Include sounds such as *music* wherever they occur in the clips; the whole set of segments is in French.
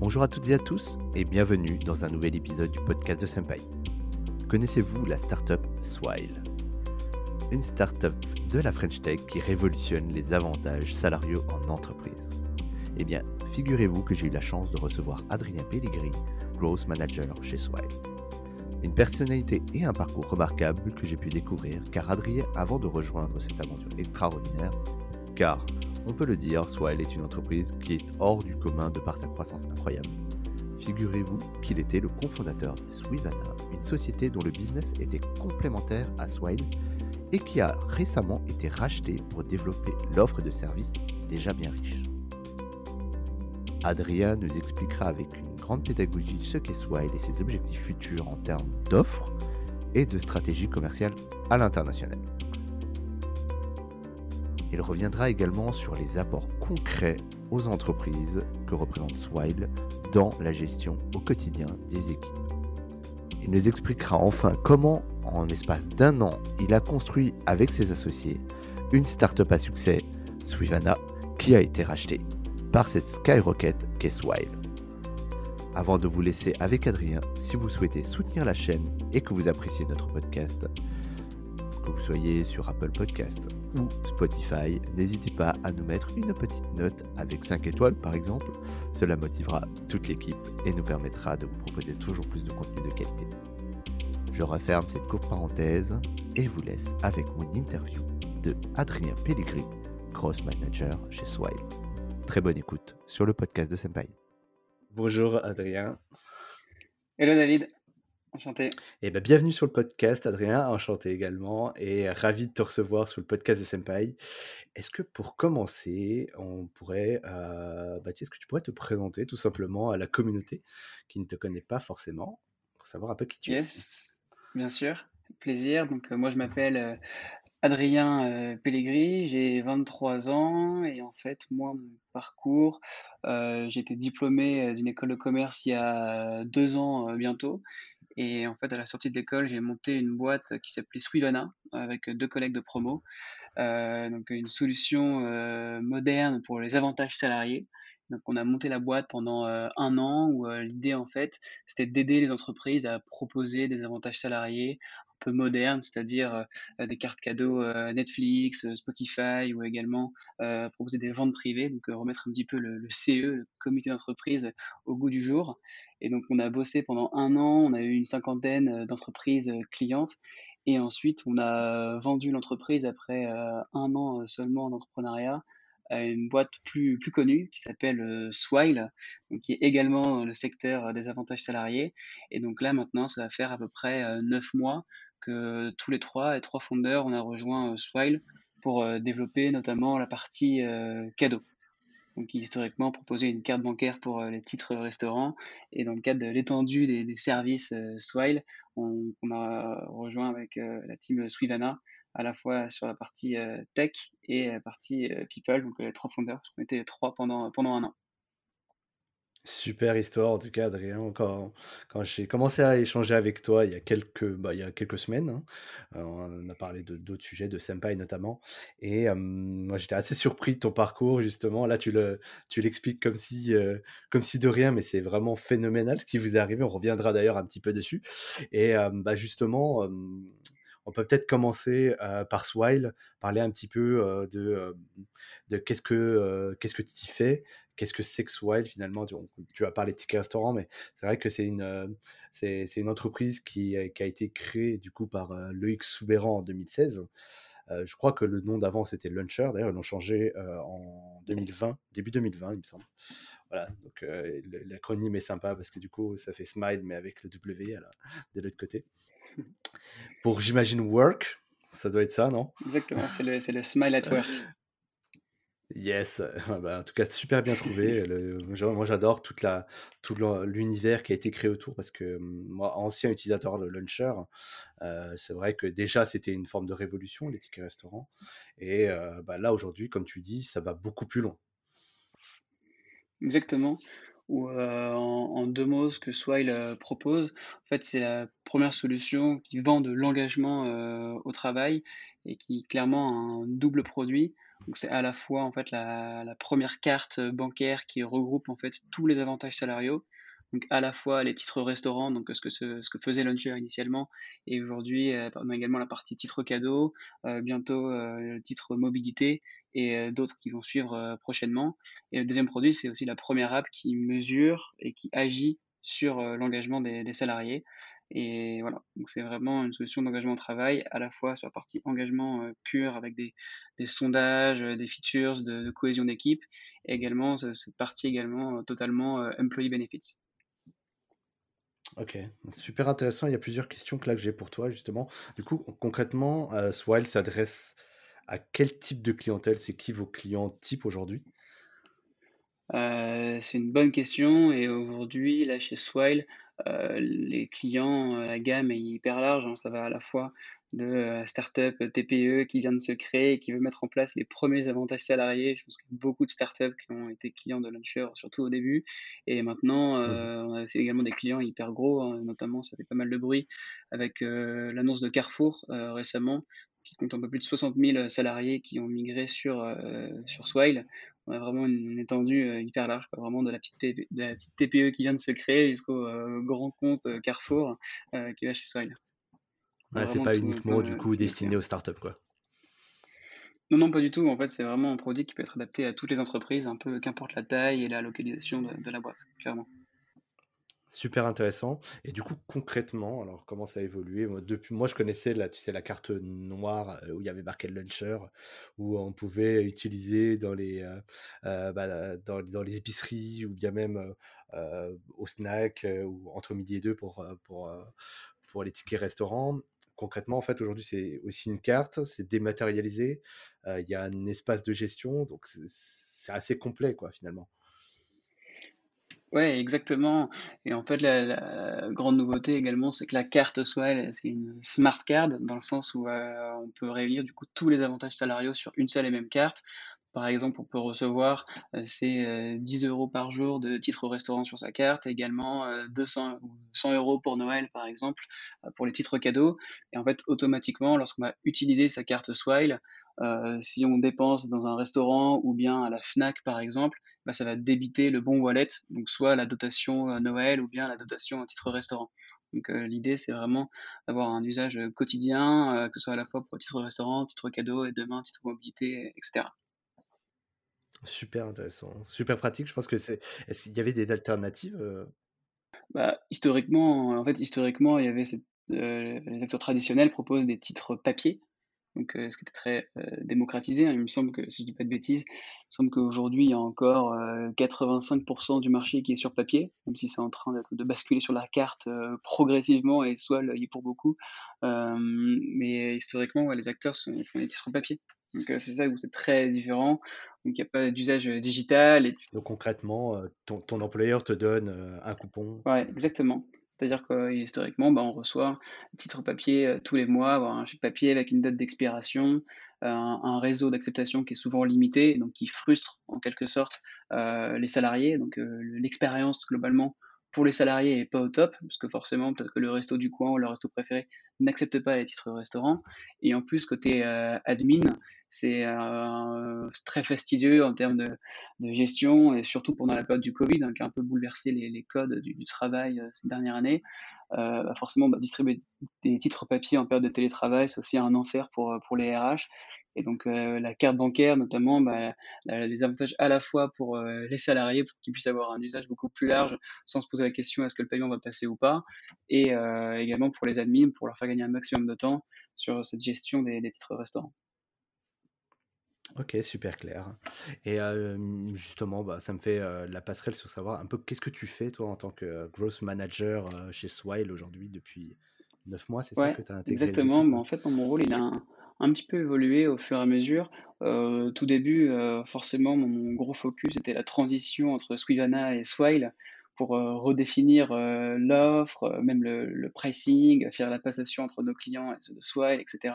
Bonjour à toutes et à tous et bienvenue dans un nouvel épisode du podcast de Senpai. Connaissez-vous la startup Swile? Une startup de la French Tech qui révolutionne les avantages salariaux en entreprise. Eh bien, figurez-vous que j'ai eu la chance de recevoir Adrien Pellegrini, Growth Manager chez Swile. Une personnalité et un parcours remarquable que j'ai pu découvrir car Adrien, avant de rejoindre cette aventure extraordinaire, car on peut le dire, Swile est une entreprise qui est hors du commun de par sa croissance incroyable. Figurez-vous qu'il était le cofondateur de Swivana, une société dont le business était complémentaire à Swile et qui a récemment été racheté pour développer l'offre de services déjà bien riche. Adrien nous expliquera avec une grande pédagogie ce qu'est Swile et ses objectifs futurs en termes d'offres et de stratégie commerciale à l'international. Il reviendra également sur les apports concrets aux entreprises que représente Swile dans la gestion au quotidien des équipes. Il nous expliquera enfin comment, en l'espace d'un an, il a construit avec ses associés une start-up à succès, Swivana, qui a été rachetée par cette skyrocket qu'est Swile. Avant de vous laisser avec Adrien, si vous souhaitez soutenir la chaîne et que vous appréciez notre podcast, que vous soyez sur Apple Podcast ou Spotify, n'hésitez pas à nous mettre une petite note avec 5 étoiles par exemple. Cela motivera toute l'équipe et nous permettra de vous proposer toujours plus de contenu de qualité. Je referme cette courte parenthèse et vous laisse avec mon interview de Adrien Pellegrini, Cross Manager chez Swile. Très bonne écoute sur le podcast de Senpai. Bonjour Adrien. Hello David. Enchanté. Et eh ben, bienvenue sur le podcast, Adrien. Enchanté également. Et ravi de te recevoir sur le podcast de Senpai. Est-ce que pour commencer, on pourrait. Euh, bah, est-ce que tu pourrais te présenter tout simplement à la communauté qui ne te connaît pas forcément pour savoir un peu qui tu es? Yes, bien sûr. Plaisir. Donc, euh, moi, je m'appelle euh, Adrien euh, Pellegrini, j'ai 23 ans et en fait, moi, mon parcours, euh, j'ai été diplômé d'une école de commerce il y a deux ans bientôt. Et en fait, à la sortie de l'école, j'ai monté une boîte qui s'appelait Swivana avec deux collègues de promo. Euh, donc, une solution euh, moderne pour les avantages salariés. Donc, on a monté la boîte pendant euh, un an où l'idée, en fait, c'était d'aider les entreprises à proposer des avantages salariés peu moderne, c'est-à-dire euh, des cartes cadeaux euh, Netflix, euh, Spotify ou également proposer des ventes privées, donc remettre un petit peu le, CE, le comité d'entreprise, au goût du jour. Et donc on a bossé pendant un an, on a eu une cinquantaine d'entreprises clientes et ensuite on a vendu l'entreprise après un an seulement d'entrepreneuriat à une boîte plus, connue qui s'appelle Swile, donc qui est également dans le secteur des avantages salariés. Et donc là, maintenant, ça va faire à peu près neuf mois que tous les trois, les trois fondeurs, on a rejoint Swile pour développer notamment la partie cadeau. Donc, qui historiquement proposait une carte bancaire pour les titres restaurants. Et dans le cadre de l'étendue des, services Swile, on, a rejoint avec la team Swivana à la fois sur la partie tech et la partie people, donc les trois fondeurs, parce qu'on était trois pendant un an. Super histoire, en tout cas, Adrien. Quand, quand j'ai commencé à échanger avec toi il y a quelques, bah, il y a quelques semaines, hein, euh, on a parlé d'autres sujets, de Senpai notamment, et moi j'étais assez surpris de ton parcours, justement. Là, tu le, tu l'expliques comme si, euh, comme si de rien, mais c'est vraiment phénoménal ce qui vous est arrivé. On reviendra d'ailleurs un petit peu dessus. Et bah, justement, on peut peut-être commencer par Swile, parler un petit peu de, de qu'est-ce que qu'est-ce que tu fais, qu'est-ce que c'est que Swile finalement. Tu, tu as parlé de ticket restaurant, mais c'est vrai que c'est une c'est, une entreprise qui, qui, a été créée du coup par Loïc Soubéran en 2016. je crois que le nom d'avant c'était Launcher. D'ailleurs, ils l'ont changé en 2020, début 2020, il me semble. Voilà, donc l'acronyme est sympa parce que du coup, ça fait Smile, mais avec le W de l'autre côté. *laughs* Pour, j'imagine, Work, ça doit être ça, non? Exactement, c'est le, le, Smile at Work. *laughs* Yes, *laughs* bah, en tout cas super bien trouvé. *laughs* moi j'adore toute la, tout l'univers qui a été créé autour parce que moi, ancien utilisateur de Launcher, c'est vrai que déjà c'était une forme de révolution les tickets restaurants et bah, là aujourd'hui, comme tu dis, ça va beaucoup plus loin. Exactement ou en, deux mots, ce que Swile propose, en fait, c'est la première solution qui vend de l'engagement au travail et qui clairement a un double produit C'est à la fois en fait la, première carte bancaire qui regroupe en fait tous les avantages salariaux. Donc à la fois les titres restaurants, donc ce que, faisait Launcher initialement, et aujourd'hui euh, on a également la partie titre cadeau, euh, bientôt euh, le titre mobilité et euh, d'autres qui vont suivre euh, prochainement. Et le deuxième produit, c'est aussi la première app qui mesure et qui agit sur euh, l'engagement des salariés. Et voilà, donc c'est vraiment une solution d'engagement au travail, à la fois sur la partie engagement euh, pur avec des, des sondages, euh, des features de, de cohésion d'équipe, et également ce- cette partie également euh, totalement employee benefits. Ok, super intéressant. Il y a plusieurs questions que là que j'ai pour toi justement. Du coup, concrètement, Swile s'adresse à quel type de clientèle? C'est qui vos clients type aujourd'hui? C'est une bonne question et aujourd'hui, là, chez Swile, heu, les clients, heu, la gamme est hyper large, hein. Ça va à la fois de, heu, start-up, TPE qui vient de se créer et qui veut mettre en place les premiers avantages salariés. Je pense qu'il y a beaucoup de start-up qui ont été clients de Launcher, surtout au début et maintenant, heu, on a aussi également des clients hyper gros, hein, notamment ça fait pas mal de bruit avec, l'annonce de Carrefour, récemment, qui compte un peu plus de 60 000 salariés qui ont migré sur, sur Swile. On a vraiment une étendue, heu, hyper large, quoi, vraiment de la petite TP de la petite TPE qui vient de se créer jusqu'au, heu, grand compte, heu, Carrefour, qui va chez Ouais, c'est pas tout uniquement du coup destiné aux startups, quoi. Non, non, pas du tout. En fait, c'est vraiment un produit qui peut être adapté à toutes les entreprises, un peu qu'importe la taille et la localisation de de la boîte, clairement. Super intéressant. Et du coup, concrètement, alors comment ça a évolué? Moi, depuis, moi, je connaissais la, tu sais, la carte noire euh, où il y avait marqué Launcher, où on pouvait utiliser dans les, euh, euh, bah, dans, dans les épiceries ou bien même euh, au snack ou entre midi et deux pour, pour, pour les tickets restaurants. Concrètement, en fait, aujourd'hui, c'est aussi une carte, c'est dématérialisé, il y a un espace de gestion, donc c'est assez complet, quoi, finalement. Ouais, exactement et en fait, la la grande nouveauté également, c'est que la carte Swile, c'est une smart card dans le sens où, heu, on peut réunir du coup tous les avantages salariaux sur une seule et même carte. Par exemple, on peut recevoir, heu, c'est, heu, 10 € par jour de titres au restaurant sur sa carte, également, heu, 200 ou 100 € pour Noël, par exemple, pour les titres cadeaux et en fait, automatiquement, lorsqu'on va utiliser sa carte Swile, si on dépense dans un restaurant ou bien à la Fnac, par exemple, bah, ça va débiter le bon wallet, donc soit la dotation Noël ou bien la dotation à titre restaurant. Donc l'idée, c'est vraiment d'avoir un usage, quotidien, que ce soit à la fois pour titre restaurant, titre cadeau et demain titre mobilité et cetera. Super intéressant, super pratique. Je pense que c'est est-ce qu'il y avait des alternatives, heu? Bah, historiquement, en fait, historiquement, il y avait heu, les acteurs traditionnels proposent des titres papier, donc heu, ce qui était très, démocratisé, hein. Il me semble que, si je dis pas de bêtises, il me semble qu'aujourd'hui, il y a encore, heu, 85% du marché qui est sur papier, même si c'est en train d'être de basculer sur la carte, progressivement et soit est pour beaucoup. Mais historiquement, les acteurs font des titres papier. Donc heu, c'est ça où c'est très différent. Donc il y a pas d'usage, heu, digital et Donc concrètement, heu, ton ton employeur te donne, un coupon Ouais, exactement. C'est-à-dire que historiquement, bah, on reçoit un titre papier, tous les mois, un chèque papier avec une date d'expiration, un un réseau d'acceptation qui est souvent limité, donc qui frustre en quelque sorte, les salariés. Donc, l'expérience globalement pour les salariés est pas au top, parce que forcément peut-être que le resto du coin ou le resto préféré n'accepte pas les titres restaurants et en plus côté, heu, admin, c'est, c'est très fastidieux en termes de de gestion et surtout pendant la période du Covid, hein, qui a un peu bouleversé les, codes du, travail euh, ces dernières années. Euh, bah forcément, bah, distribuer des titres papier en période de télétravail, c'est aussi un enfer pour, euh, pour les RH. Et donc, euh, la carte bancaire, notamment, bah, la- les avantages à la fois pour euh, les salariés, pour qu'ils puissent avoir un usage beaucoup plus large, sans se poser la question est-ce que le paiement va passer ou pas, et euh, également pour les admins, pour leur faire gagner un maximum de temps sur cette gestion des, des titres restaurants. OK, super clair et hem, justement, bah, ça me fait, heu, la passerelle sur savoir un peu qu'est-ce que tu fais toi en tant que growth manager, heu, chez Swile aujourd'hui depuis 9 mois, c'est ça que tu as intégré exactement. Mais en fait, mon rôle, il a un, un petit peu évolué au fur et à mesure. Euh, tout début, euh, forcément, mon, mon gros focus était la transition entre Sweevana et Swile pour euh, redéfinir euh, l'offre, euh, même le, pricing, faire la passation entre nos clients et ceux de Swile, etc.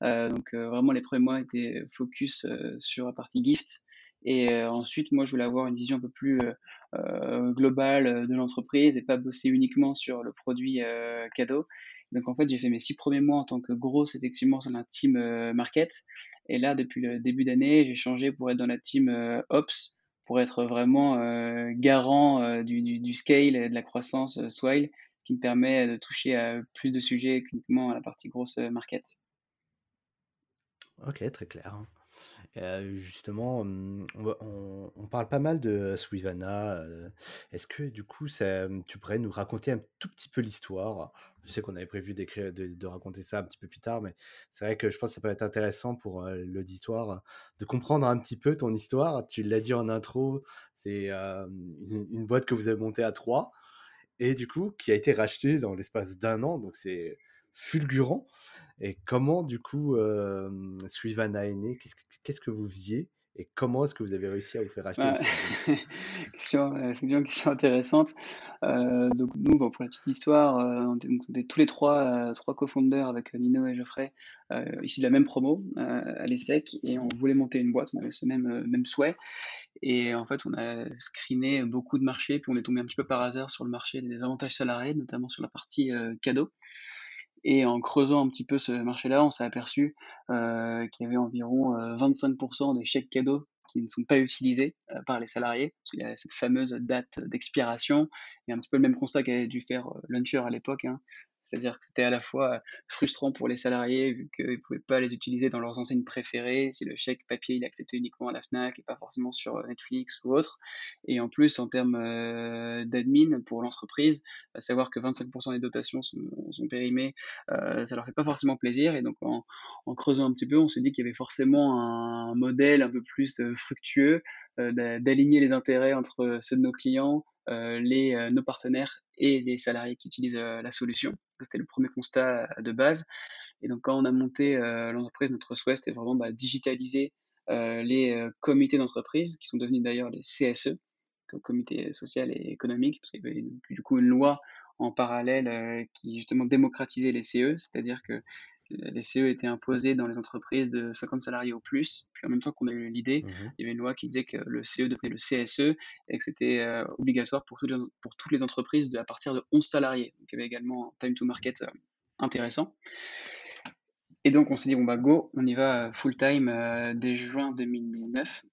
Donc, vraiment, les premiers mois étaient focus sur la partie gift. Et ensuite, moi, je voulais avoir une vision un peu plus euh, global de l'entreprise et pas bosser uniquement sur le produit cadeau. Donc en fait, j'ai fait mes six premiers mois en tant que grosse effectivement sur la team market. Et là, depuis le début d'année, j'ai changé pour être dans la team ops pour être vraiment garant du, du, scale et de la croissance Swile, ce qui me permet de toucher à plus de sujets qu'uniquement à la partie grosse market. Ok, très clair. Justement, on, parle pas mal de Swivana. Est-ce que du coup, ça, tu pourrais nous raconter un tout petit peu l'histoire? Je sais qu'on avait prévu d'écrire, de, raconter ça un petit peu plus tard, mais c'est vrai que je pense que ça peut être intéressant pour l'auditoire de comprendre un petit peu ton histoire. Tu l'as dit en intro, c'est une, une, boîte que vous avez montée à trois et du coup qui a été rachetée dans l'espace d'un an. Donc c'est fulgurant. Et comment, du coup, euh, Suivana est né Qu'est-ce que vous faisiez? Et comment est-ce que vous avez réussi à vous faire acheter bah, *laughs* question, euh, une question intéressante. Euh, donc nous, pour la petite histoire, euh, on, était, tous les trois, trois co-founders avec Nino et Geoffrey, ici de la même promo à l'ESSEC, et on voulait monter une boîte, on avait ce même, même souhait. Et en fait, on a screené beaucoup de marchés, puis on est tombé un petit peu par hasard sur le marché des avantages salariés, notamment sur la partie cadeau. Et en creusant un petit peu ce marché-là, on s'est aperçu euh, qu'il y avait environ 25% euh, des chèques cadeaux qui ne sont pas utilisés euh, par les salariés. Il y a cette fameuse date d'expiration. Et un petit peu le même constat qu'avait dû faire Launcher à l'époque. Hein. C'est-à-dire que c'était à la fois frustrant pour les salariés vu qu'ils ne pouvaient pas les utiliser dans leurs enseignes préférées, si le chèque papier il est accepté uniquement à la FNAC et pas forcément sur Netflix ou autre. Et en plus, en termes d'admin pour l'entreprise, savoir que 25% des dotations sont, périmées, ça leur fait pas forcément plaisir. Et donc en, en creusant un petit peu, on s'est dit qu'il y avait forcément un modèle un peu plus fructueux d'aligner les intérêts entre ceux de nos clients, les, nos partenaires et les salariés qui utilisent la solution. C'était le premier constat de base. Et donc, quand on a monté euh, l'entreprise, notre souhait, c'était vraiment bah, digitaliser euh, les euh, comités d'entreprise, qui sont devenus d'ailleurs les CSE, comme comité social et économique, parce qu'il y avait du coup une loi en parallèle qui justement démocratisait les CE, c'est-à-dire que les CE étaient imposés dans les entreprises de 50 salariés au plus. Puis en même temps qu'on a eu l'idée, mmh il y avait une loi qui disait que le CE devenait le CSE et que c'était obligatoire pour, pour, toutes les entreprises de, à partir de 11 salariés. Donc il y avait également un time to market intéressant. Et donc on s'est dit, bon bah go, on y va full time dès juin 2019.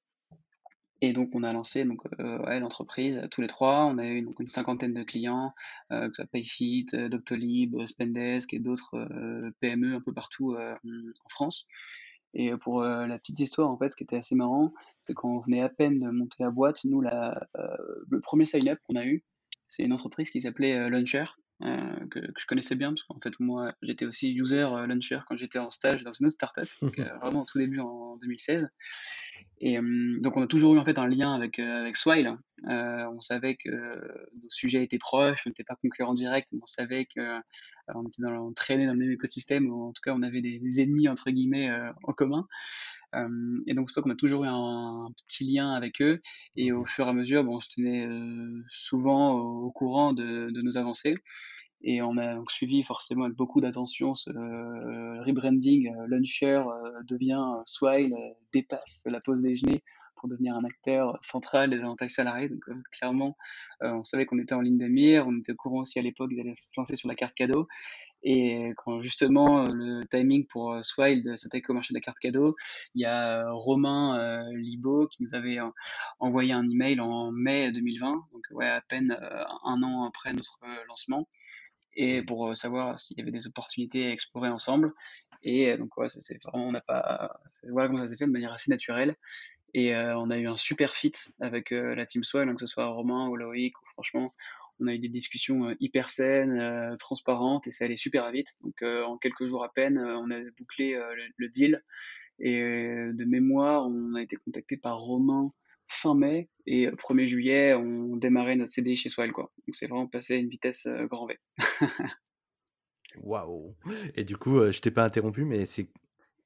Et donc, on a lancé donc, euh, l'entreprise tous les trois. On a eu une cinquantaine de clients, euh, que ce soit Payfit, euh, Doctolib, Spendesk et d'autres PME un peu partout en France. Et pour la petite histoire, en fait, ce qui était assez marrant, c'est qu'on venait à peine de monter la boîte. Nous, la, le premier sign-up qu'on a eu, c'est une entreprise qui s'appelait Launcher, que, que, je connaissais bien, parce qu'en fait, moi, j'étais aussi user Launcher quand j'étais en stage dans une autre startup, *laughs* donc, vraiment au tout début en 2016. Et donc on a toujours eu en fait un lien avec, euh, avec Swile. Euh, on savait que nos sujets étaient proches, on n'était pas concurrents directs, mais on savait que euh, on était dans, on traînait dans le même écosystème, ou en tout cas on avait des, ennemis entre guillemets en commun. Et donc c'est pour qu'on a toujours eu un, petit lien avec eux. Et au fur et à mesure, bon, on se tenait souvent au, courant de, de nos avancées. Et on a donc suivi forcément avec beaucoup d'attention ce euh, rebranding. Euh, Launcher euh, devient Swile, dépasse la pause déjeuner pour devenir un acteur central des avantages salariés. Donc clairement, on savait qu'on était en ligne de mire. On était au courant aussi à l'époque d'aller se lancer sur la carte cadeau. Et quand justement le timing pour Swile s'attaquer au marché de la carte cadeau, il y a Romain Libo qui nous avait envoyé un email en mai 2020, donc ouais, à peine un an après notre lancement, et pour euh, savoir s'il y avait des opportunités à explorer ensemble. Et euh, donc, ouais, c'est vraiment, on n'a pas. Voilà comment ça s'est fait de manière assez naturelle. Et euh, on a eu un super fit avec la team Swell, que ce soit Romain ou Loïc, ou franchement, on a eu des discussions hyper saines, transparentes, et ça allait super vite. Donc en quelques jours à peine, on a bouclé le, deal. Et de mémoire, on a été contacté par Romain fin mai et 1er juillet, on démarrait notre CDI chez Swile. Quoi. Donc c'est vraiment passé à une vitesse euh, grand V. *laughs* Waouh Et du coup, euh, je t'ai pas interrompu, mais c'est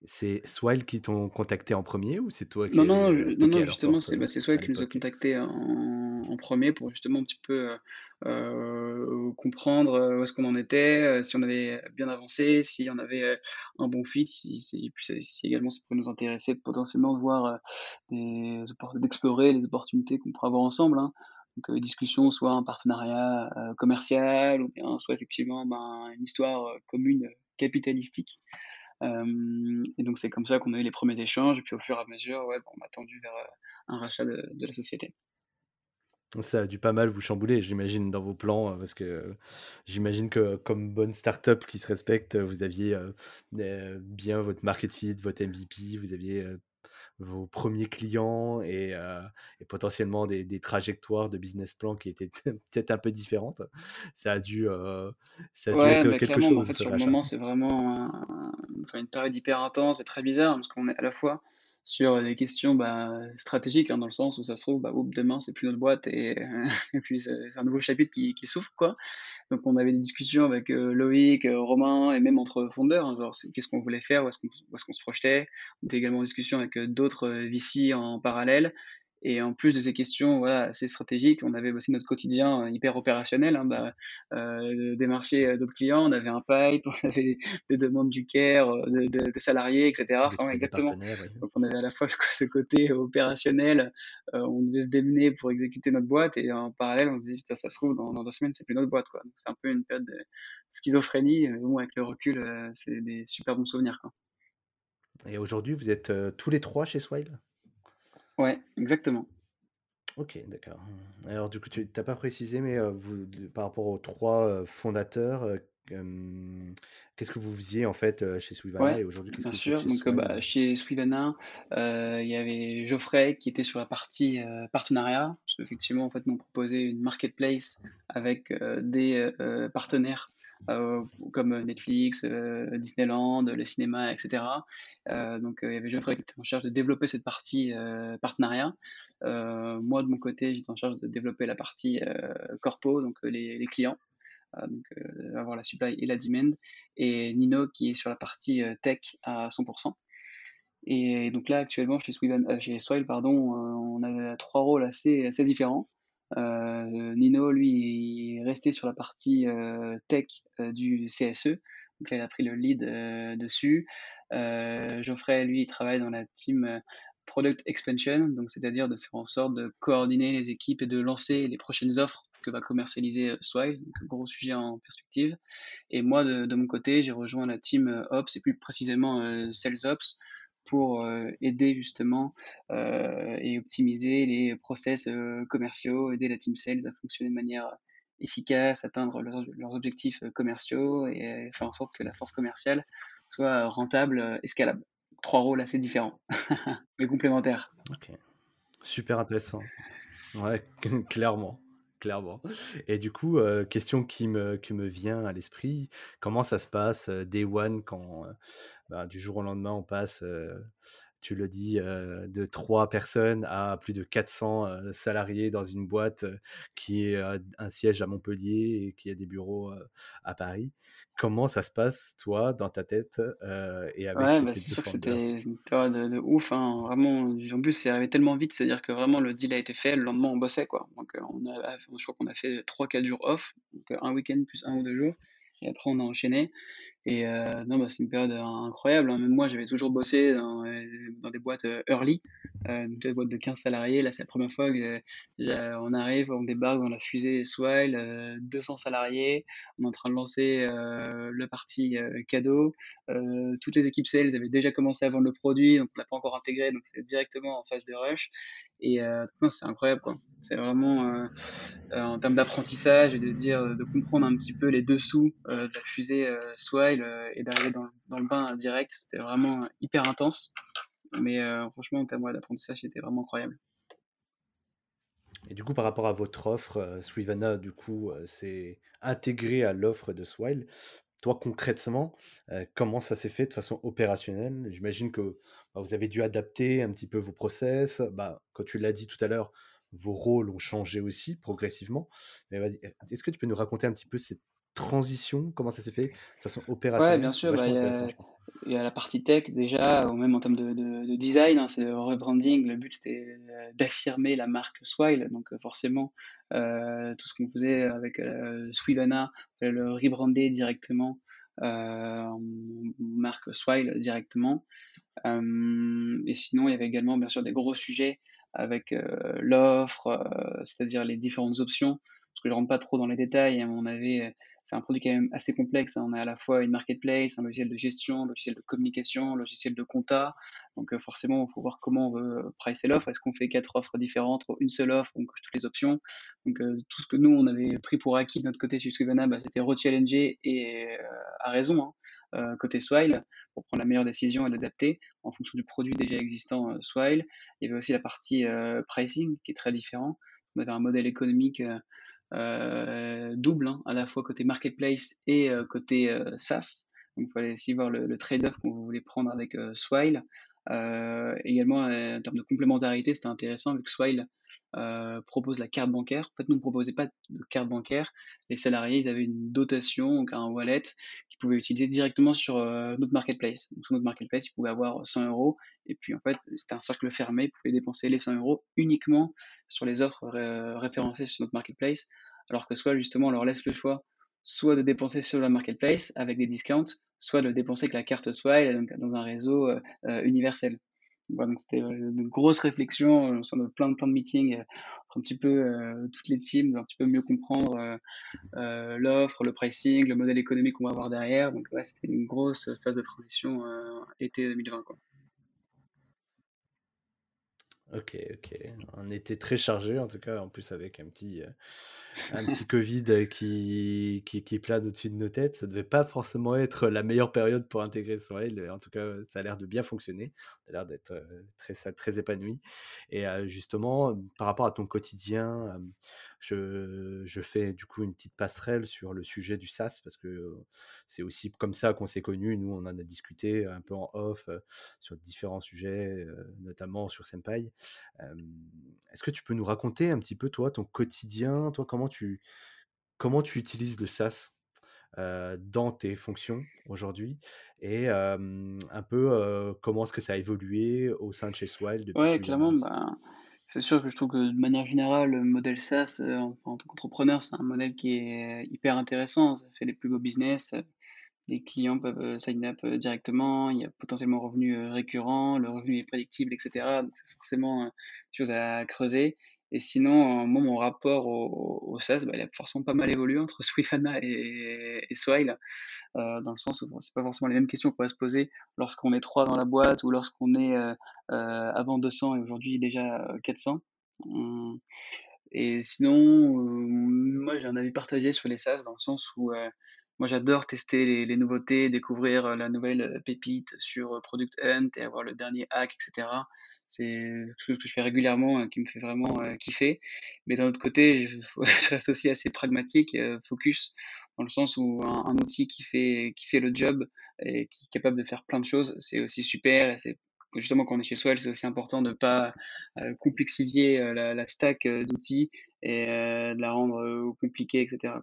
c'est Swile qui t'ont contacté en premier ou c'est toi qui Non, non, non, non justement, c'est bah, Swile qui nous a contacté en, premier pour justement un petit peu euh, euh comprendre où est-ce qu'on en était, si on avait bien avancé, si on avait un bon fit, si, si, si également ça pouvait nous intéresser potentiellement voir, d'explorer les opportunités qu'on pourrait avoir ensemble. Hein. Donc, discussion, soit un partenariat commercial, ou bien soit effectivement ben, une histoire commune capitalistique. Et donc c'est comme ça qu'on a eu les premiers échanges, et puis au fur et à mesure, ouais, on m'a tendu vers un rachat de, la société. Ça a dû pas mal vous chambouler, j'imagine, dans vos plans, parce que j'imagine que comme bonne startup qui se respecte, vous aviez bien votre market fit, votre MVP, vous aviez vos premiers clients et, potentiellement des, trajectoires de business plan qui étaient *laughs* peut-être un peu différentes. Ça a dû, ça a être bah, quelque chose. En fait, sur le moment, c'est vraiment une période hyper intense et très bizarre parce qu'on est à la fois sur des questions bah, stratégiques, hein, dans le sens où ça se trouve, bah, demain, c'est plus notre boîte et, *laughs* puis c'est un nouveau chapitre qui, qui s'ouvre. quoi. Donc on avait des discussions avec euh, Loïc, euh, Romain et même entre fondeurs, hein, genre qu'est-ce qu'on voulait faire, où est-ce qu'on est qu'on se projetait. On était également en discussion avec euh, d'autres VC en parallèle. Et en plus de ces questions voilà, assez stratégiques, on avait aussi notre quotidien euh, hyper opérationnel, hein, bah, euh, démarcher euh, d'autres clients, on avait un pipe, *laughs* on avait des, demandes du care, des de, de salariés, etc. Enfin, exactement. Donc on avait à la fois *laughs* ce côté opérationnel, on devait se démener pour exécuter notre boîte, et en parallèle, on se dit, ça, ça se trouve, dans, dans deux semaines, c'est plus notre boîte. C'est un peu une période de schizophrénie. Bon, avec le recul, c'est des super bons souvenirs. Quoi. Et aujourd'hui, vous êtes tous les trois chez Swile? Ouais, exactement. OK, d'accord. Alors du coup, tu n'as pas précisé, mais vous par rapport aux trois fondateurs, qu'est-ce que vous faisiez en fait, chez Sweetana et aujourd'hui, qu'est-ce bien que vous faites sûr. chez Donc, bah, chez Sweetana, il y avait Geoffrey qui était sur la partie partenariat, parce qu'effectivement, en fait, nous on proposait une marketplace avec des partenaires euh, comme Netflix, euh, Disneyland, les cinémas, etc. Euh, donc il y avait Geoffrey qui était en charge de développer cette partie partenariat. moi de mon côté, j'étais en charge de développer la partie corpo, donc les, clients. donc avoir la supply et la demand, et Nino qui est sur la partie tech à 100%. Et donc là, actuellement, chez, Swile, pardon, on a trois rôles assez différents. Euh, Nino, lui, est resté sur la partie euh, tech euh, du CSE. Donc là, il a pris le lead dessus. Geoffrey, lui, il travaille dans la team Product Expansion, donc c'est-à-dire de faire en sorte de coordonner les équipes et de lancer les prochaines offres que va commercialiser Swile, donc gros sujet en perspective. Et moi, de, mon côté, j'ai rejoint la team Ops et plus précisément Sales Ops pour euh, aider justement euh, et optimiser les process euh, commerciaux, aider la team sales à fonctionner de manière efficace, atteindre leurs, objectifs commerciaux et faire en sorte que la force commerciale soit rentable et scalable. Trois rôles assez différents, *laughs* mais complémentaires. Super intéressant. Ouais, *laughs* clairement clairement. Et du coup, question qui me, qui me vient à l'esprit, comment ça se passe Day One quand bah, du jour au lendemain, on passe, tu le dis, de trois personnes à plus de 400 salariés dans une boîte qui est un siège à Montpellier et qui a des bureaux à Paris. Comment ça se passe, toi, dans ta tête et avec Ouais, bah, c'est sûr que c'était une période de, ouf. Hein. Vraiment, en plus, c'est arrivé tellement vite, c'est-à-dire que vraiment le deal a été fait, le lendemain on bossait quoi. Donc on a, je crois qu'on a fait 3-4 jours off, donc un week-end plus un ou deux jours, et après on a enchaîné. Et euh, non, bah, c'est une période incroyable. Hein. Même moi, j'avais toujours bossé dans, euh, dans des boîtes euh, early, euh, des boîtes de 15 salariés. Là, c'est la première fois qu'on arrive, on débarque dans la fusée Swile, 200 salariés. On est en train de lancer le parti cadeau. toutes les équipes sales avaient déjà commencé à vendre le produit, donc on l'a pas encore intégré, donc c'est directement en phase de rush. Et euh, c'est incroyable, quoi. C'est vraiment euh, euh, en termes d'apprentissage et de se dire, de comprendre un petit peu les dessous de la fusée Swile et d'arriver dans, le bain direct. C'était vraiment hyper intense. Mais franchement, en termes d'apprentissage, c'était vraiment incroyable. Et du coup, par rapport à votre offre, Swivana, du coup, c'est intégré à l'offre de Swile. Toi, concrètement, comment ça s'est fait de façon opérationnelle? J'imagine que bah, vous avez dû adapter un petit peu vos process. Bah, quand tu l'as dit tout à l'heure, vos rôles ont changé aussi progressivement. est-ce que tu peux nous raconter un petit peu cette transition, comment ça s'est fait? De façon opérationnelle Ouais, bien sûr. Bah, il, y a, la partie tech déjà, ou même en termes de, design, hein, c'est le rebranding. Le but c'était euh, d'affirmer la marque Swile. Donc euh, forcément, euh, tout ce qu'on faisait avec euh, Swilana, le rebrander directement en marque Swile directement. et sinon, il y avait également bien sûr des gros sujets avec l'offre, c'est-à-dire les différentes options. Parce que je rentre pas trop dans les détails, hein, on avait c'est un produit quand même assez complexe. Hein. On a à la fois une marketplace, un logiciel de gestion, un logiciel de communication, un logiciel de compta. Donc euh, forcément, il faut voir comment on veut euh, pricer l'offre. Est-ce qu'on fait quatre offres différentes une seule offre, on coche toutes les options? Donc euh, tout ce que nous, on avait pris pour acquis de notre côté chez Scrivana, bah, c'était rechallenger et à raison, hein, côté Swile, pour prendre la meilleure décision et l'adapter en fonction du produit déjà existant Swile. Il y avait aussi la partie pricing qui est très différent. On avait un modèle économique euh, double, hein, à la fois côté marketplace et euh, côté euh, SaaS. Donc il fallait aussi voir le, trade-off qu'on voulait prendre avec Swile. également, en termes de complémentarité, c'était intéressant vu que Swile propose la carte bancaire. En fait, nous ne proposait pas de carte bancaire. Les salariés, ils avaient une dotation, donc un wallet, qu'ils pouvaient utiliser directement sur notre marketplace. Donc, sur notre marketplace, ils pouvaient avoir 100 euros. Et puis, en fait, c'était un cercle fermé. Ils pouvaient dépenser les 100 euros uniquement sur les offres référencées sur notre marketplace. Alors que soit, justement, on leur laisse le choix soit de dépenser sur la marketplace avec des discounts, soit de dépenser avec la carte Swile dans un réseau universel donc c'était une grosse réflexion, sur de plein, plein de meetings, pour un petit peu toutes les teams, un petit peu mieux comprendre l'offre, le pricing, le modèle économique qu'on va avoir derrière. Donc c'était une grosse phase de transition été 2020. Quoi. Ok, ok. On était très chargé, en tout cas, en plus avec un petit, euh, un petit Covid qui, qui, qui plane au-dessus de nos têtes. Ça devait pas forcément être la meilleure période pour intégrer Soleil. En tout cas, ça a l'air de bien fonctionner. Ça a l'air d'être euh, très, très épanoui. Et euh, justement, par rapport à ton quotidien, je, fais du coup une petite passerelle sur le sujet du SaaS parce que c'est aussi comme ça qu'on s'est connus. Nous, on en a discuté un peu en off sur différents sujets, notamment sur Senpai. Est-ce que tu peux nous raconter un petit peu, toi, ton quotidien, toi, comment tu, comment tu utilises le SaaS dans tes fonctions aujourd'hui et un peu comment est-ce que ça a évolué au sein de chez Swile depuis Ouais, clairement, bah, c'est sûr que je trouve que de manière générale, le modèle SaaS, en, en tant qu'entrepreneur, c'est un modèle qui est hyper intéressant. Ça fait les plus beaux business. Les clients peuvent euh, sign up euh, directement. Il y a potentiellement revenu récurrent. Le revenu est prédictible, etc. C'est forcément une chose à creuser. Et sinon, moi, mon rapport au, au SaaS, bah, il a forcément pas mal évolué entre *laughs* Swiftana et, et Swile, euh, dans le sens où c'est pas forcément les mêmes questions qu'on va se poser lorsqu'on est trois dans la boîte ou lorsqu'on est euh, euh, avant 200 et aujourd'hui déjà 400. Hum. Et sinon, moi, j'ai un avis partagé sur les SaaS dans le sens où moi, j'adore tester les, nouveautés, découvrir euh, la nouvelle euh, pépite sur euh, Product Hunt et avoir le dernier hack, etc. C'est ce que je fais régulièrement, qui me fait vraiment kiffer. Mais d'un autre côté, *laughs* je, reste aussi assez pragmatique, focus, dans le sens où un, outil qui fait, qui fait le job et qui est capable de faire plein de choses, c'est aussi super. C'est justement quand on est chez Swell, c'est aussi important de ne pas complexifier la, stack d'outils et de la rendre compliquée, etc.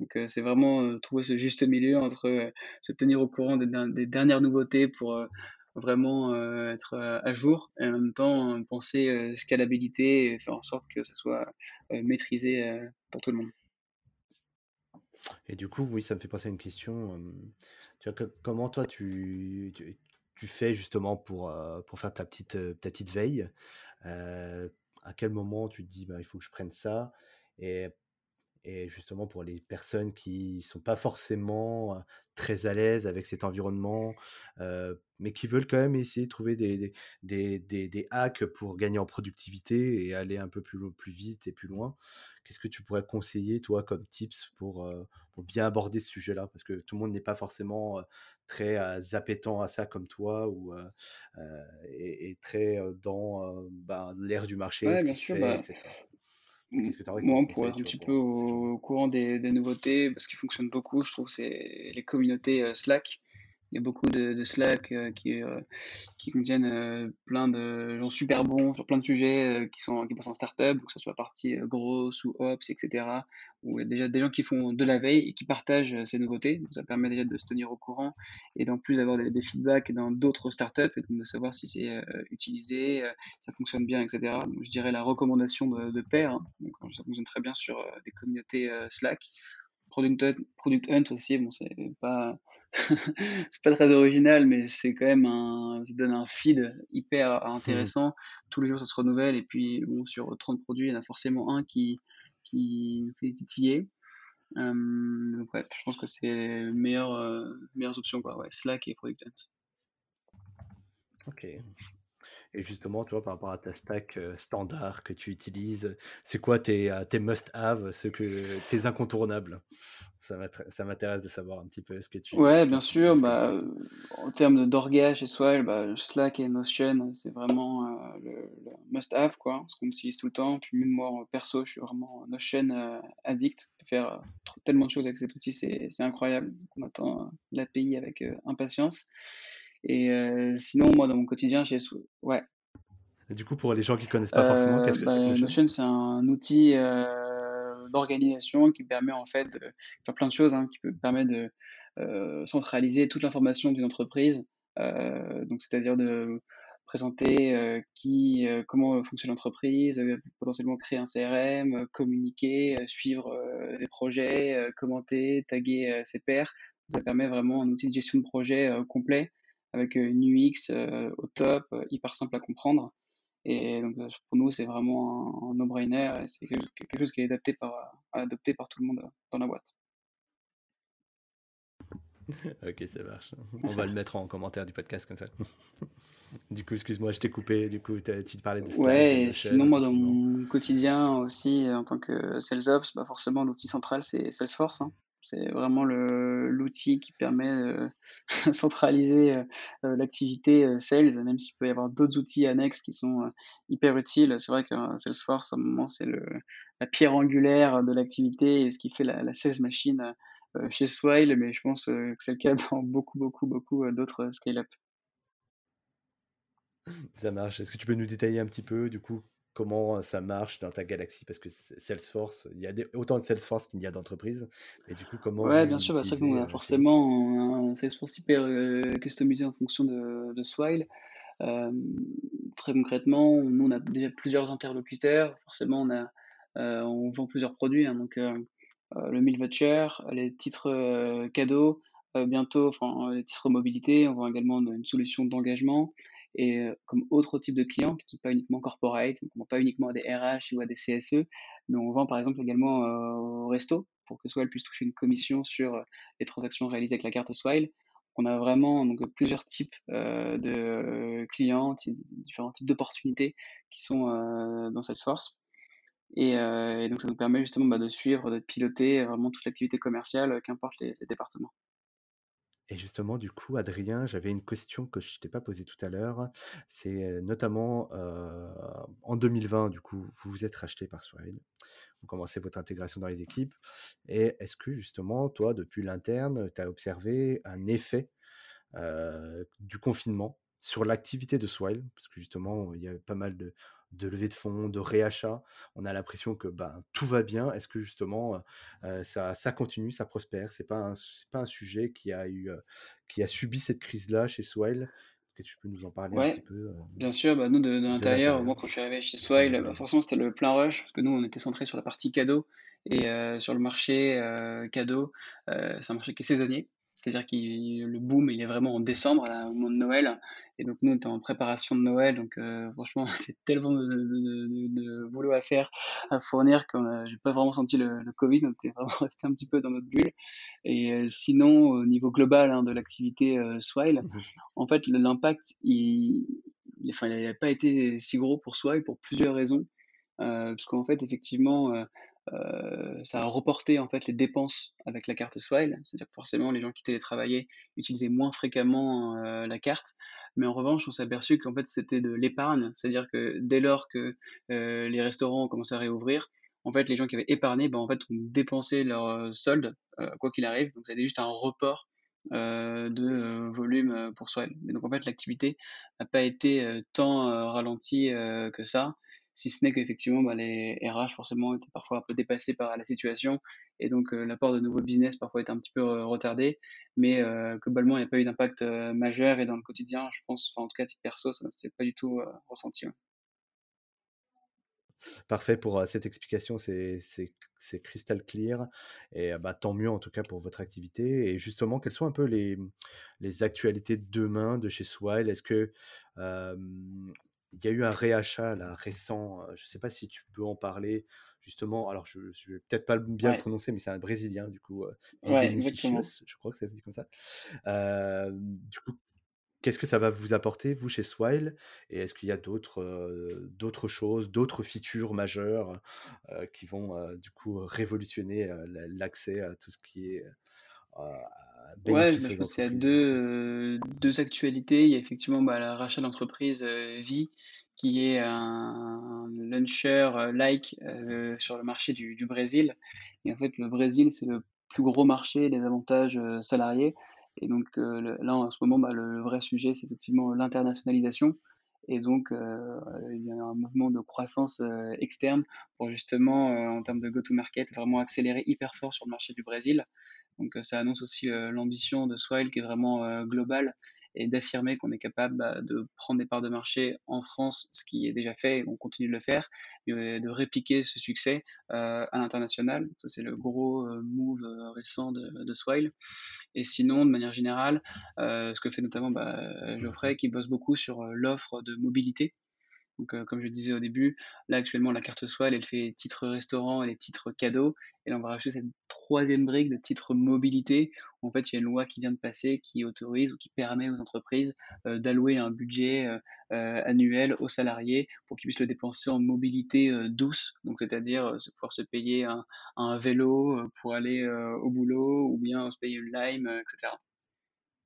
Donc c'est vraiment trouver ce juste milieu entre se tenir au courant des, dernières nouveautés pour vraiment être à jour et en même temps penser scalabilité et faire en sorte que ce soit maîtrisé pour tout le monde. Et du coup, oui, ça me fait penser à une question. comment toi tu, tu, fais justement pour, pour faire ta petite, ta petite veille? À quel moment tu te dis bah, il faut que je prenne ça? Et et justement pour les personnes qui sont pas forcément très à l'aise avec cet environnement, mais qui veulent quand même essayer de trouver des, des, des, des, hacks pour gagner en productivité et aller un peu plus, plus vite et plus loin. Qu'est-ce que tu pourrais conseiller, toi, comme tips pour, pour bien aborder ce sujet-là? Parce que tout le monde n'est pas forcément très appétant à ça comme toi ou et, très dans ben, l'air du marché, ce qui se fait, bah, etc. Moi, pour être un petit peu au, courant des, des nouveautés, parce qu'il fonctionne beaucoup, je trouve, c'est les communautés euh, Slack. Il y a beaucoup de, Slack euh, qui, euh, qui contiennent plein de gens super bons sur plein de sujets qui, sont, qui passent en startup, que ce soit partie grosse ou ops, etc. Où il y a déjà des gens qui font de la veille et qui partagent ces nouveautés. Donc ça permet déjà de se tenir au courant et d'en plus d'avoir des, feedbacks dans d'autres startups et de savoir si c'est utilisé, ça fonctionne bien, etc. Donc je dirais la recommandation de, de. Hein. Donc, ça fonctionne très bien sur des communautés Slack Product Hunt, Product Hunt aussi, bon, c'est pas, *laughs* c'est pas très original, mais c'est quand même un, ça donne un feed hyper intéressant. Tous les jours, ça se renouvelle. Et puis, bon, sur 30 produits, il y en a forcément un qui, qui nous fait titiller. Euh, donc, ouais, je pense que c'est les meilleures, euh, meilleures options, quoi. Ouais, Slack et Product Hunt. Ok. Et justement, toi, par rapport à ta stack euh, standard que tu utilises, c'est quoi tes, euh, tes must-have, que, tes incontournables? Ça m'intéresse de savoir un petit peu ce que tu. Ouais, bien tu sûr. Bah, euh, en termes d'orga chez Swile, bah, Slack et Notion, c'est vraiment euh, le, le must-have, quoi, ce qu'on utilise tout le temps. Puis même moi, perso, je suis vraiment Notion euh, addict. Faire tellement de choses avec cet outil, c'est incroyable. On attend l'API avec impatience. Et euh, sinon, moi, dans mon quotidien, Swi- ouais, Et du coup, pour les gens qui connaissent pas forcément, euh, qu'est-ce que c'est que bah, Notion c'est un outil euh, d'organisation qui permet en fait de faire plein de choses, hein, qui peut permettre de euh, centraliser toute l'information d'une entreprise, euh, donc c'est-à-dire de présenter euh, qui, euh, comment fonctionne l'entreprise, euh, potentiellement créer un CRM, euh, communiquer, euh, suivre euh, les projets, euh, commenter, taguer euh, ses pairs. Ça permet vraiment un outil de gestion de projet euh, complet avec euh, une UX euh, au top, euh, hyper simple à comprendre. Et donc, pour nous, c'est vraiment un, un no-brainer et c'est quelque quelque chose qui est adapté par, adopté par tout le monde dans la boîte. *laughs* Ok, ça marche. On va le mettre en commentaire du podcast comme ça. *laughs* Du coup, excuse-moi, je t'ai coupé. Du coup, tu te parlais de de Ouais, et Notion, sinon, moi, dans mon quotidien aussi, en tant que sales ops, bah forcément, l'outil central, c'est Salesforce, hein. C'est vraiment l'outil qui permet *laughs* de centraliser euh, euh, l'activité euh, sales, même s'il peut y avoir d'autres outils annexes qui sont euh, hyper utiles. C'est vrai que euh, Salesforce, à un moment, c'est la pierre angulaire de l'activité et ce qui fait la, la sales machine euh, chez Swile, mais je pense euh, que c'est le cas *laughs* dans beaucoup, beaucoup, beaucoup euh, d'autres scale-up. Ça marche. Est-ce que tu peux nous détailler un petit peu, du coup, comment ça marche dans ta galaxie? Parce que Salesforce, il y a des- autant de Salesforce qu'il y a d'entreprises. Mais du coup, comment Ouais, bien sûr, bah, c'est vrai que nous, on a euh, forcément un Salesforce hyper euh, customisé en fonction de, de Swile. Euh, très concrètement, nous, on a déjà plusieurs interlocuteurs. Forcément, on a, euh, on vend plusieurs produits, hein, donc le meal voucher, les titres cadeaux, bientôt, enfin, les titres mobilité. On vend également une solution d'engagement. Et euh, comme autre type de clients, qui ne sont pas uniquement corporate, on ne vend pas uniquement à des RH ou à des CSE, mais on vend par exemple également euh, au resto, pour que Swile puisse toucher une commission sur euh, les transactions réalisées avec la carte Swile. On a vraiment donc plusieurs types de clients, différents types d'opportunités qui sont dans Salesforce. Et, et donc ça nous permet justement bah, de suivre, de piloter vraiment toute l'activité commerciale, qu'importe les départements. Et justement, du coup, Adrien, j'avais une question que je t'ai pas posée tout à l'heure. C'est euh, notamment euh, en 2020, du coup, vous vous êtes racheté par Swile. Vous commencez votre intégration dans les équipes. Et est-ce que justement, toi, depuis l'interne, tu as observé un effet euh, du confinement sur l'activité de Swile, parce que justement, il y a pas mal de, de levées de fonds, de réachats. On a l'impression que ben, tout va bien. Est-ce que justement, euh, ça, ça continue, ça prospère? C'est pas un, pas un sujet qui a eu, qui a subi cette crise-là chez Swile. Est-ce que tu peux nous en parler un petit peu euh, bien sûr, bah, nous de, de de l'intérieur, moi quand je suis arrivé chez Swile, bah, 2020 forcément c'était le plein rush, parce que nous on était centré sur la partie cadeau, et euh, sur le marché euh, cadeau, c'est un marché qui est saisonnier, c'est-à-dire que le boom il est vraiment en décembre, là, au moment de Noël, et donc nous on était en préparation de Noël, donc euh, franchement *laughs* on avait tellement de, de, de- de- de boulot à faire, à fournir, que euh, j'ai pas vraiment senti le, le Covid, on était *laughs* vraiment resté un petit peu dans notre bulle, et euh, sinon au niveau global hein, de l'activité euh, Swile, en fait, l'impact, il, il, enfin, il n'a pas été si gros pour et pour plusieurs raisons. Parce qu'en fait, effectivement, euh, ça a reporté en fait les dépenses avec la carte Swile. C'est-à-dire que forcément, les gens qui télétravaillaient utilisaient moins fréquemment euh, la carte. Mais en revanche, on s'est aperçu qu'en fait, c'était de l'épargne. C'est-à-dire que dès lors que euh, les restaurants ont commencé à réouvrir, en fait, les gens qui avaient épargné, ben, en fait, ont dépensé leur solde, quoi qu'il arrive. Donc, c'était juste un report de volume pour soi. Mais donc en fait, l'activité n'a pas été tant ralentie que ça, si ce n'est qu'effectivement, bah, les RH forcément étaient parfois un peu dépassés par la situation et donc euh, l'apport de nouveaux business parfois était un petit peu euh, retardé. Mais euh, globalement, il n'y a pas eu d'impact majeur et dans le quotidien, je pense, enfin en tout cas perso, ça ne s'est pas du tout ressenti. parfait pour cette explication, c'est crystal clear et bah, tant mieux en tout cas pour votre activité et justement, quelles sont un peu les, les actualités de demain de chez Swile? Est-ce que, il y a eu un réachat là récent, je ne sais pas si tu peux en parler justement, alors je ne vais peut-être pas bien le prononcer, mais c'est un Brésilien du coup, Ouais, je crois que ça se dit comme ça. du coup Qu'est-ce que ça va vous apporter, vous, chez Swile? Et est-ce qu'il y a d'autres, d'autres choses, d'autres features majeures, qui vont, du coup, révolutionner, l'accès à tout ce qui est, Ouais, bah, je pense qu'il y a deux, deux actualités. Il y a effectivement, bah, le rachat d'entreprise, Vie, qui est un launcher, heu, like, heu, sur le marché du du Brésil et en fait, le Brésil, c'est le plus gros marché des avantages, salariés et donc le là, en ce moment, bah, le vrai sujet, c'est effectivement l'internationalisation et donc il y a un mouvement de croissance, externe pour justement, en termes de go to market, vraiment accélérer hyper fort sur le marché du Brésil. Donc, heu, ça annonce aussi, heu, l'ambition de Swile qui est vraiment, heu, globale et d'affirmer qu'on est capable, bah, de prendre des parts de marché en France, ce qui est déjà fait et on continue de le faire, et de répliquer ce succès, à l'international. Ça, c'est le gros, move, récent de de Swile et sinon, de manière générale, ce que fait notamment, bah, Geoffrey qui bosse beaucoup sur, l'offre de mobilité donc, heu, comme je disais au début, là actuellement la carte Swile, elle fait titres restaurant et les titres cadeaux et là on va rajouter cette troisième brique de titres mobilité. En fait, il y a une loi qui vient de passer qui autorise ou qui permet aux entreprises, heu, d'allouer un budget, heu, annuel aux salariés pour qu'ils puissent le dépenser en mobilité, douce. Donc c'est-à-dire, pouvoir se payer un vélo, pour aller, au boulot ou bien se payer une Lime, heu, et cetera.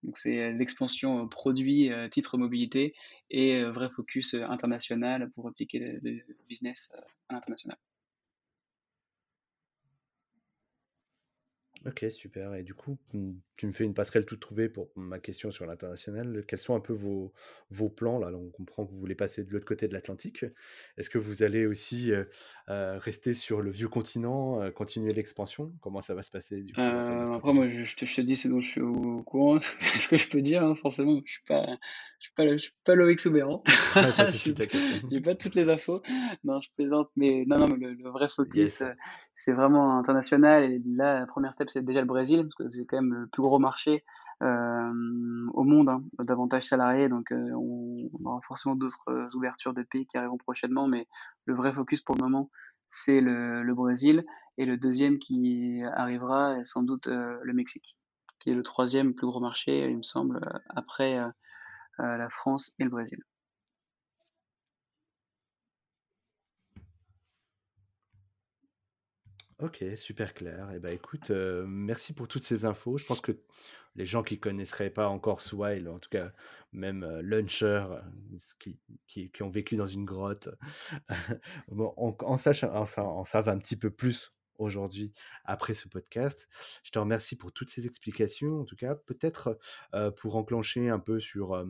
Donc c'est l'expansion, heu, produit, heu, titre mobilité et vrai focus, international pour appliquer le business, à l'international. OK, super et du coup, mmh, tu me fais une passerelle toute trouvée pour ma question sur l'international. Quels sont un peu vos plans? Là, on comprend que vous voulez passer de l'autre côté de l'Atlantique. Est-ce que vous allez aussi, heu, rester sur le vieux continent, heu, continuer l'expansion? Comment ça va se passer du coup Heu, après moi je je te je te dis ce dont je suis au courant, *laughs* ce que je peux dire, hein, forcément je suis pas je suis pas le je suis pas Loïc *laughs* *laughs* Je souci, suis pas toutes les infos. Non, je plaisante, mais non, non, mais le le vrai focus, Yes. c'est vraiment international. Et là, la première step, c'est déjà le Brésil, parce que c'est quand même le plus gros marché, au monde, hein, d'avantages salariés donc on on aura forcément d'autres, ouvertures de pays qui arriveront prochainement, mais le vrai focus pour le moment, c'est le Brésil et le deuxième qui arrivera est sans doute, heu, le Mexique, qui est le troisième plus gros marché, il me semble, heu, après, heu, la France et le Brésil. OK, super clair et bah, écoute, heu, merci pour toutes ces infos. Je pense que les gens qui connaisseraient pas encore Swile, en tout cas même, heu, Launcher, heu, ce qui ont vécu dans une grotte, *laughs* bon, en en sachent en sa en savent un petit peu plus aujourd'hui après ce podcast. Je te remercie pour toutes ces explications en tout cas. Peut-être, pour enclencher un peu sur,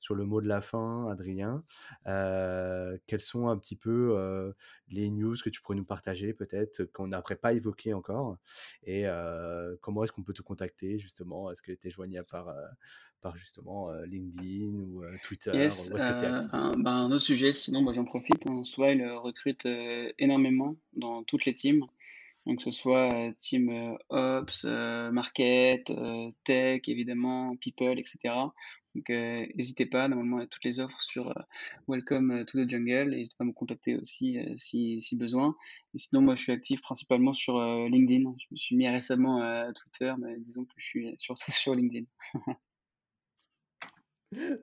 sur le mot de la fin, Adrien, quels sont un petit peu, les news que tu pourrais nous partager peut-être, qu'on n'aurait pas évoqué encore? Et comment est-ce qu'on peut te contacter justement? Est-ce que tu es joignable par, par justement, heu, LinkedIn ou heu, Twitter? Yes, Où que actif? un ben, un autre sujet sinon, bah, j'en profite, hein, Swile, heu, recrute, énormément dans toutes les teams. Donc que ce soit, team, ops, market, tech évidemment, people et cetera. Donc heu, hésitez pas, normalement il a toutes les offres sur, Welcome, to the Jungle. N'hésitez pas à me contacter aussi, si si besoin. Et sinon moi je suis actif principalement sur, LinkedIn. Je me suis mis récemment à Twitter, mais disons que je suis surtout *laughs* sur LinkedIn. *laughs*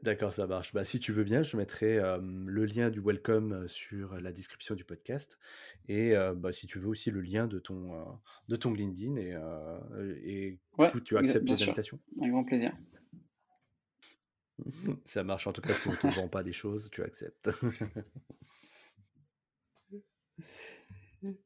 D'accord, ça marche. Bah, si tu veux bien, je mettrai, le lien du welcome, sur la description du podcast et bah, si tu veux aussi le lien de ton, de ton LinkedIn et et du Ouais, coup, tu acceptes bien les sûr, invitations? avec grand plaisir. *laughs* Ça marche. En tout cas, si on te vend pas des choses, tu acceptes. *laughs*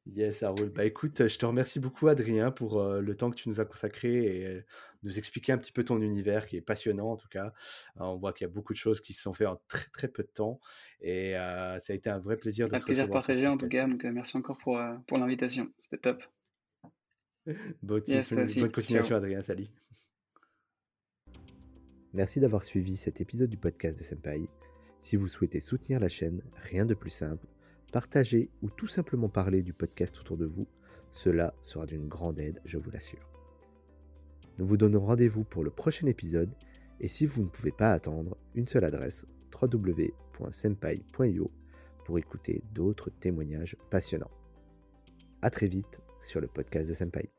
Yes, ça roule. Bah, écoute, je te remercie beaucoup Adrien pour, le temps que tu nous as consacré et nous expliquer un petit peu ton univers qui est passionnant en tout cas. Heu, on voit qu'il y a beaucoup de choses qui se sont fait en très, très peu de temps et heu, ça a été un vrai plaisir de Un te plaisir partagé en tout cas, donc heu, merci encore pour, pour l'invitation. C'était top. *laughs* Bonne Yes, toi bonne aussi. Ciao. continuation Adrien, salut. Merci d'avoir suivi cet épisode du podcast de Senpai. Si vous souhaitez soutenir la chaîne, rien de plus simple, partager ou tout simplement parler du podcast autour de vous. Cela sera d'une grande aide, je vous l'assure. Nous vous donnons rendez-vous pour le prochain épisode et si vous ne pouvez pas attendre, une seule adresse www.senpai.io pour écouter d'autres témoignages passionnants. A très vite sur le podcast de Senpai.